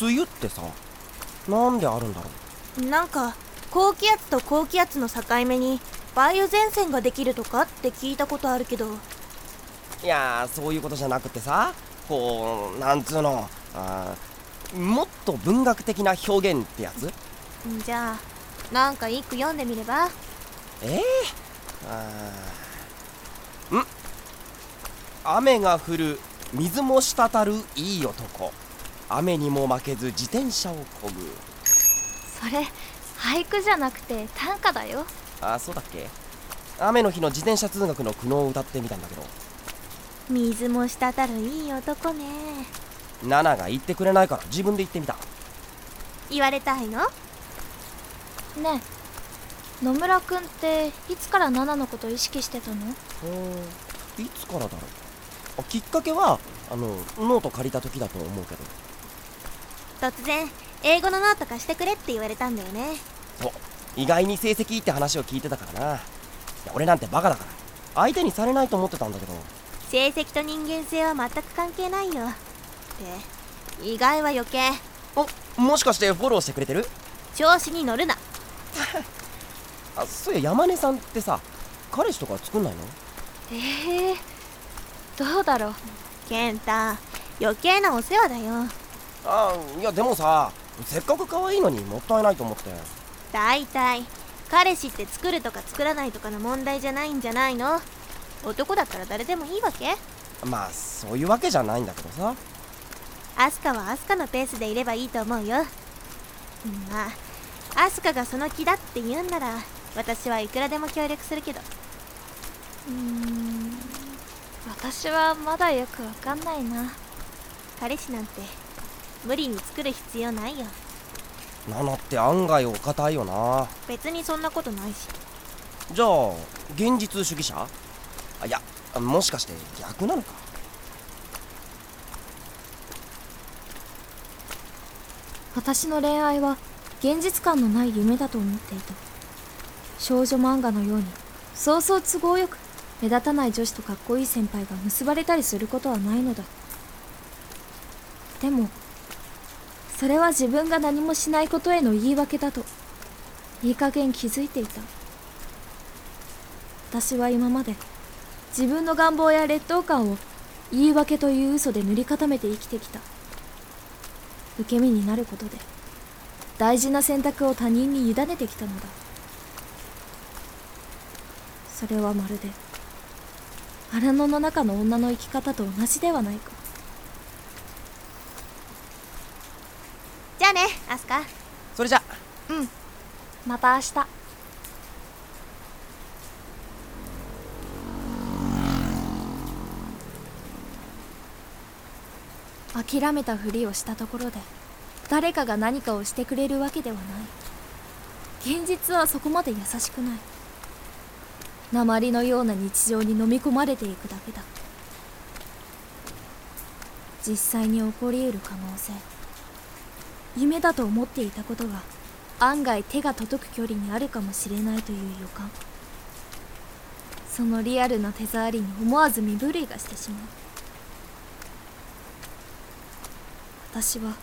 梅雨ってさなんであるんだろなんか高気圧と高気圧の境目に梅雨前線ができるとかって聞いたことあるけど。ういやーそういうことじゃなくてさこうなんつうのあーもっと文学的な表現ってやつ？じゃあなんか一句読んでみれば？ええあーん。雨が降る水も滴るいい男雨にも負けず自転車をこぐ。それ俳句じゃなくて短歌だよ。あそうだっけ？雨の日の自転車通学の苦悩を歌ってみたんだけど。水も滴るいい男ね。ナナが言ってくれないから自分で言ってみた。言われたいの？ねえ野村くんっていつからナナのこと意識してたの？いつからだろう。あきっかけはあのノート借りた時だと思うけど突然英語のノート貸してくれって言われたんだよね。そう意外に成績いいって話を聞いてたからな。俺なんてバカだから。相手にされないと思ってたんだけど。成績と人間性は全く関係ないよ。って意外は余計。おもしかしてフォローしてくれてる？調子に乗るな。あそういや山根さんってさ彼氏とか作んないの？ええどうだろう。健太余計なお世話だよあいやでもさせっかく可愛いのにもったいないと思って。大体彼氏って作るとか作らないとかの問題じゃないんじゃないの？男だったら誰でもいいわけ？まあそういうわけじゃないんだけどさ。アスカはアスカのペースでいればいいと思うよ。まあアスカがその気だって言うんなら私はいくらでも協力するけど。うーん私はまだよくわかんないな。彼氏なんて無理に作る必要ないよ。ナナって案外お堅いよな。別にそんなことないし。じゃあ現実主義者？あいやもしかして逆なのか？私の恋愛は現実感のない夢だと思っていた。少女漫画のようにそうそう都合よく目立たない女子とかっこいい先輩が結ばれたりすることはないのだ。でもそれは自分が何もしないことへの言い訳だといい加減気づいていた。私は今まで自分の願望や劣等感を言い訳という嘘で塗り固めて生きてきた。受け身になることで大事な選択を他人に委ねてきたのだ。それはまるで荒野の中の女の生き方と同じではないか。ゃあねアスカ。それじゃ。また明日。諦めたふりをしたところで誰かが何かをしてくれるわけではない。現実はそこまで優しくない。鉛のような日常に飲み込まれていくだけだ。実際に起こり得る可能性夢だと思っていたことが案外手が届く距離にあるかもしれないという予感。そのリアルな手触りに思わず身震いがしてしまう。私は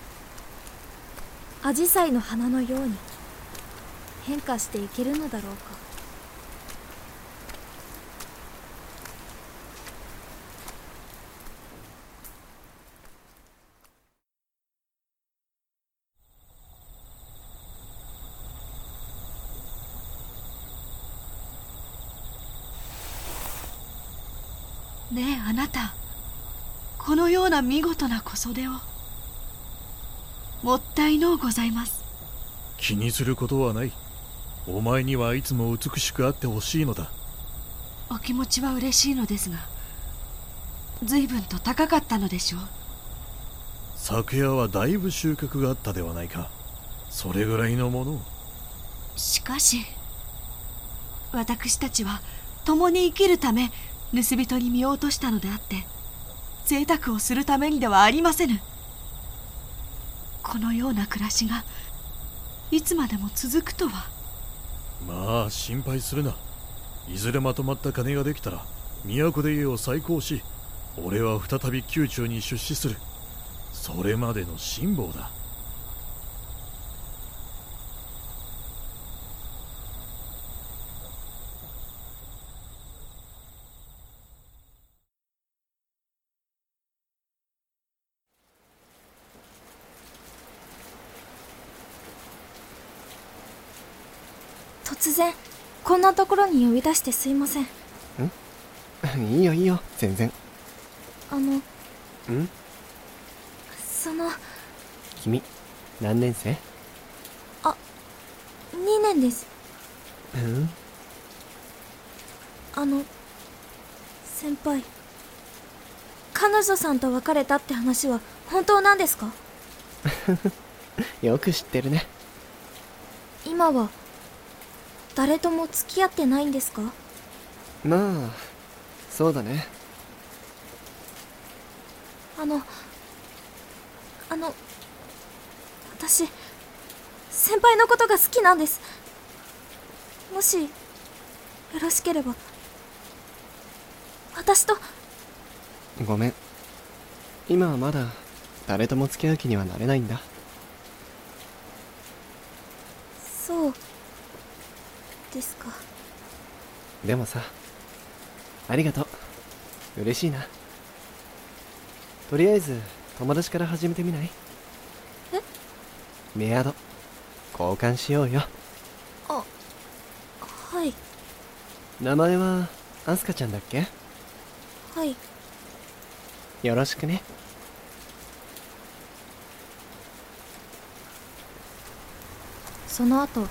アジサイの花のように変化していけるのだろうかねえあなたこのような見事な小袖をもったいのうございます。気にすることはない。お前にはいつも美しくあってほしいのだ。お気持ちは嬉しいのですが随分と高かったのでしょう。昨夜はだいぶ収穫があったではないか。それぐらいのものを。しかし私たちは共に生きるため盗人に見落としたのであって贅沢をするためにではありませぬ。このような暮らしがいつまでも続くとは。まあ心配するな。いずれまとまった金ができたら都で家を再興し俺は再び宮中に出資する。それまでの辛抱だ突然こんなところに呼び出してすいません。いいよいいよ。全然。あのん？その君何年生？2年です。うん？あの先輩彼女さんと別れたって話は本当なんですか？よく知ってるね。今は誰とも付き合ってないんですか？まあそうだね。あのあの私先輩のことが好きなんです。もしよろしければ。私と。ごめん。今はまだ誰とも付き合う気にはなれないんだ。そうですか。でもさありがとう。嬉しいな。とりあえず友達から始めてみない？え？メアド交換しようよ。はい。名前はアスカちゃんだっけ？はい。よろしくね。その後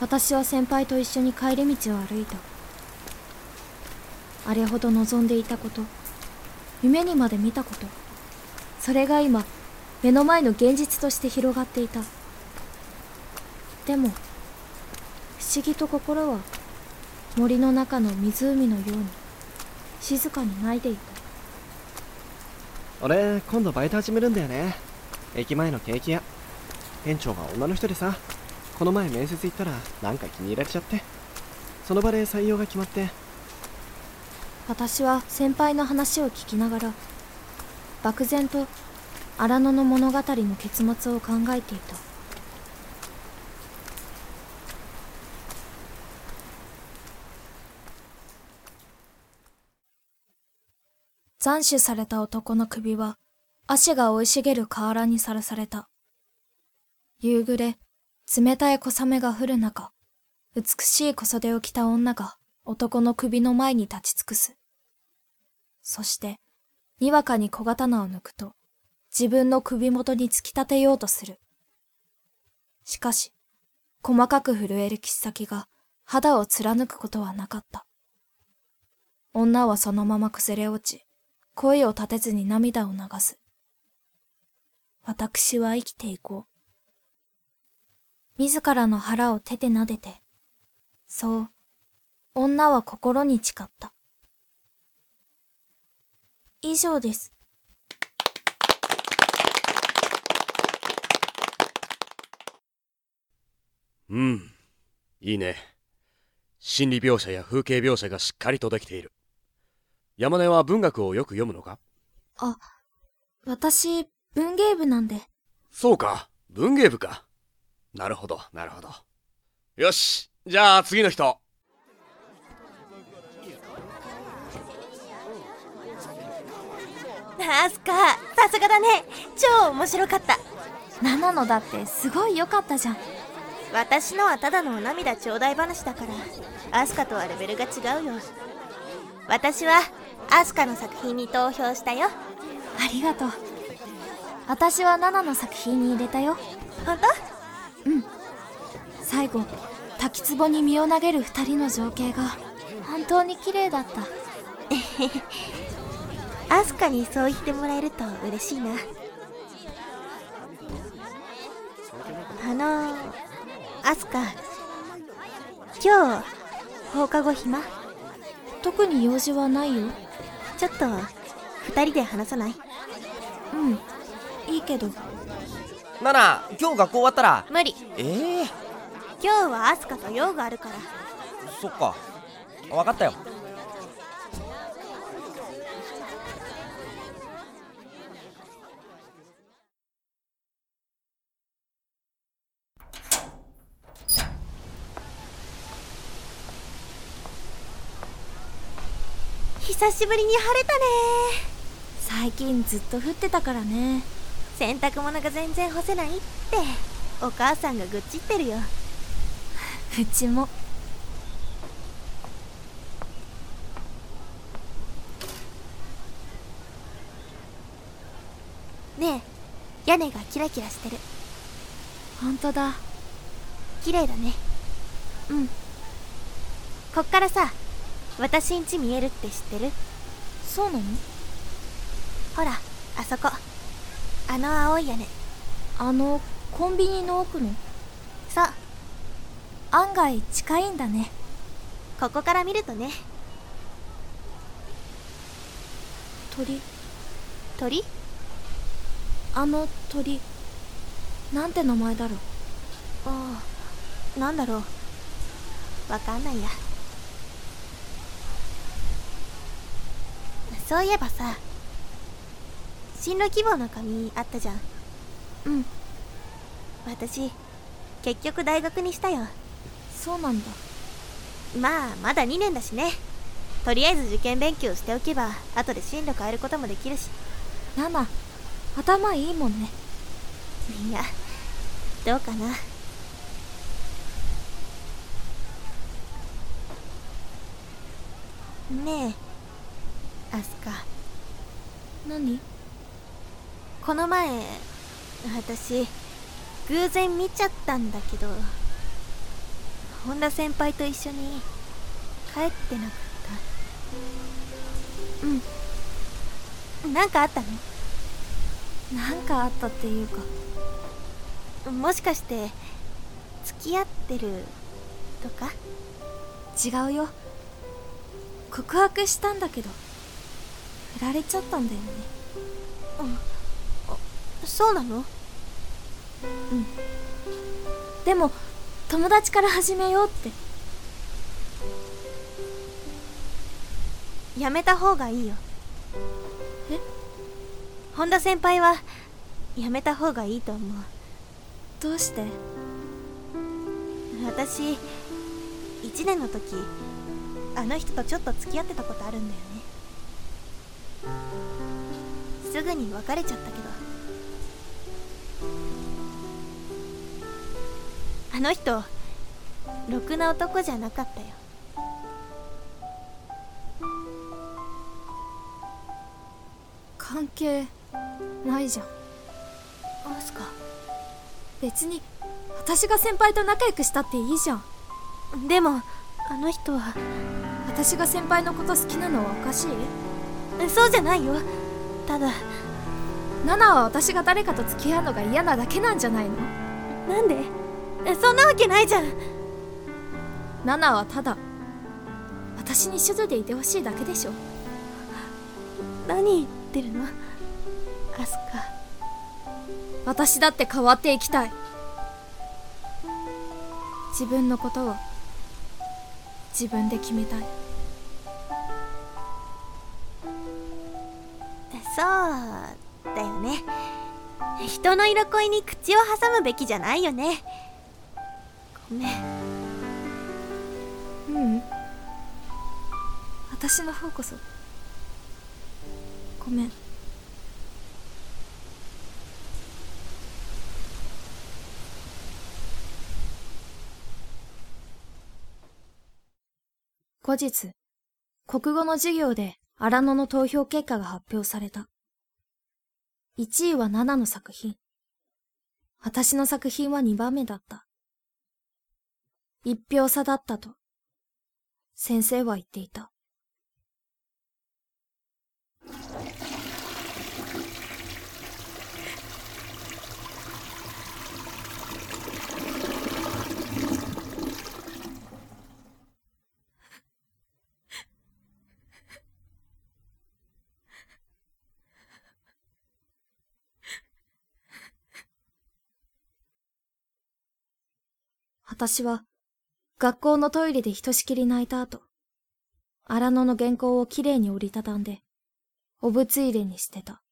私は先輩と一緒に帰り道を歩いた。あれほど望んでいたこと夢にまで見たこと。それが今目の前の現実として広がっていた。でも不思議と心は森の中の湖のように静かに泣いていた。俺今度バイト始めるんだよね。駅前のケーキ屋。店長が女の人でさ。この前面接行ったらなんか気に入られちゃって。その場で採用が決まって。私は先輩の話を聞きながら漠然と荒野の物語の結末を考えていた。斬首された男の首は足が生い茂る河原にさらされた。夕暮れ冷たい小雨が降る中美しい小袖を着た女が男の首の前に立ち尽くす。そして、にわかに小刀を抜くと、自分の首元に突き立てようとする。しかし、細かく震える切っ先が肌を貫くことはなかった。女はそのまま崩れ落ち、声を立てずに涙を流す。私は生きていこう。自らの腹を手で撫でて、そう、女は心に誓った。以上です。うんいいね心理描写や風景描写がしっかりとできている山根は文学をよく読むのか？あ、私、文芸部なんで。そうか文芸部かなるほどなるほど。よしじゃあ次の人。アスカさすがだね。超面白かった。ナナのだってすごい良かったじゃん。私のはただのお涙ちょうだい話だから。アスカとはレベルが違うよ。私はアスカの作品に投票したよ。ありがとう。私はナナの作品に入れたよ。本最後、滝壺に身を投げる二人の情景が本当に綺麗だった。当 アスカにそう言ってもらえると嬉しいなあのアスカ今日放課後暇？特に用事はないよ。ちょっと二人で話さない？うん、いいけど。ナナ今日学校終わったら？無理。ええ。今日はアスカと用があるから。そっか。分かったよ。久しぶりに晴れたね。最近ずっと降ってたからね。洗濯物が全然干せないって。お母さんが愚痴ってるよ。うちも。ねえ屋根がキラキラしてる。本当だ。綺麗だね。うん。こっからさ私ん家見えるって知ってる？そうなの？ほらあそこあの青い屋根。あのコンビニの奥の。そう案外近いんだね。ここから見るとね。鳥？鳥？あの鳥。なんて名前だろう？ああなんだろう。わかんないや。そういえばさ進路希望の紙あったじゃん。うん。私結局大学にしたよ。そうなんだ。まあまだ2年だしね。とりあえず受験勉強しておけば後で進路変えることもできるし。ナナ頭いいもんね。いやどうかな。ねえ。アスカ何？この前私偶然見ちゃったんだけど本田先輩と一緒に帰ってなかった。うん。なんかあったの？なんかあったっていうかもしかして付き合ってるとか？違うよ。告白したんだけど振られちゃったんだよね。うん。そうなの？うん。でも友達から始めようって。やめた方がいいよ。え？本田先輩はやめた方がいいと思う。どうして？私1年の時あの人とちょっと付き合ってたことあるんだよね。すぐに別れちゃったあの人ろくな男じゃなかったよ。関係ないじゃん。アスカ別に私が先輩と仲良くしたっていいじゃん。でもあの人は。私が先輩のこと好きなのはおかしい？そうじゃないよ。ただ。ナナは私が誰かと付き合うのが嫌なだけなんじゃないの？なんで？そんなわけないじゃん。ナナはただ私に処女でいてほしいだけでしょ。何言ってるの？アスカ。私だって変わっていきたい。自分のことは自分で決めたい。そうだよね。人の色恋に口を挟むべきじゃないよねごめんううん。私の方こそ。ごめん。後日国語の授業で荒野の投票結果が発表された。1位は7の作品。私の作品は2番目だった一票差だったと先生は言っていた。私は学校のトイレでひとしきり泣いた後、荒野の原稿をきれいに折りたたんで、お物入れに捨てた。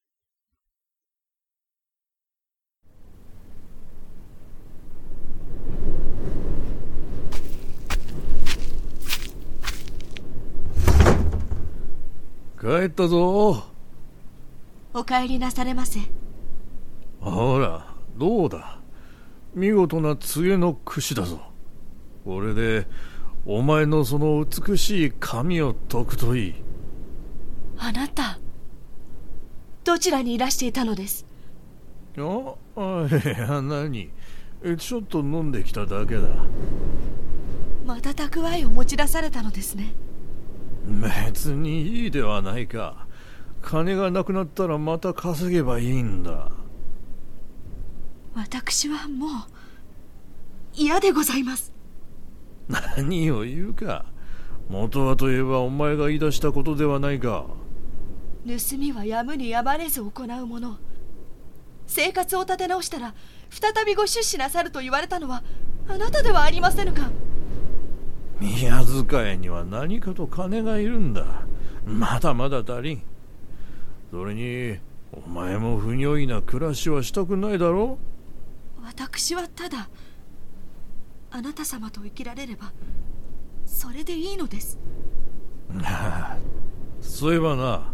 帰ったぞ。お帰りなされませ。ほらどうだ。見事な杖の櫛だぞこれでお前のその美しい髪を解くといい。あなたどちらにいらしていたのです？ああいや何？ちょっと飲んできただけだ。また蓄えを持ち出されたのですね。別にいいではないか。金がなくなったらまた稼げばいいんだ。私はもう嫌でございます何を言うか。元はといえばお前が言い出したことではないか。盗みはやむにやまれず行うもの。生活を立て直したら再びご出資なさると言われたのはあなたではありませぬか。宮遣いには何かと金がいるんだ。まだまだ足りん。それにお前も不如意な暮らしはしたくないだろ私はただあなた様と生きられればそれでいいのです。そういえばな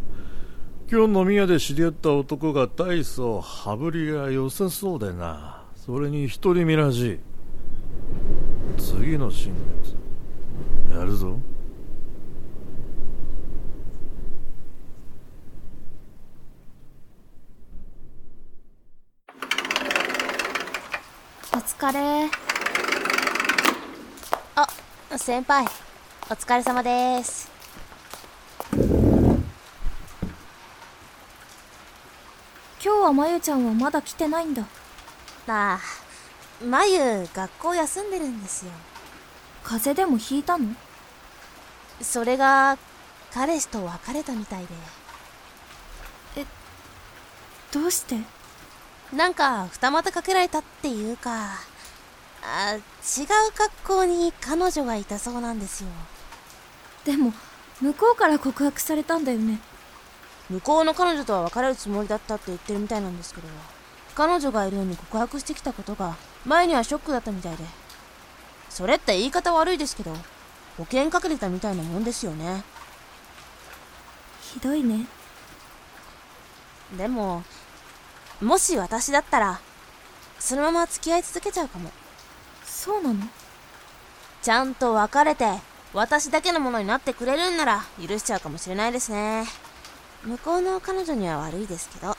今日飲み屋で知り合った男が大層羽振りが良さそうでな。それに一人見らしい次の新月。やるぞ。お疲れ。あ先輩お疲れ様です。今日はまゆちゃんはまだ来てないんだ。ああまゆ学校休んでるんですよ。風邪でもひいたの？それが彼氏と別れたみたいで。どうして？なんか二股かけられたっていうかあ違う学校に彼女がいたそうなんですよ。でも向こうから告白されたんだよね。向こうの彼女とは別れるつもりだったって言ってるみたいなんですけど彼女がいるのに告白してきたことが前にはショックだったみたいで。それって言い方悪いですけど保険かけてたみたいなもんですよね。ひどいね。でももし私だったらそのまま付き合い続けちゃうかもそうなの？ちゃんと別れて私だけのものになってくれるんなら許しちゃうかもしれないですね。向こうの彼女には悪いですけど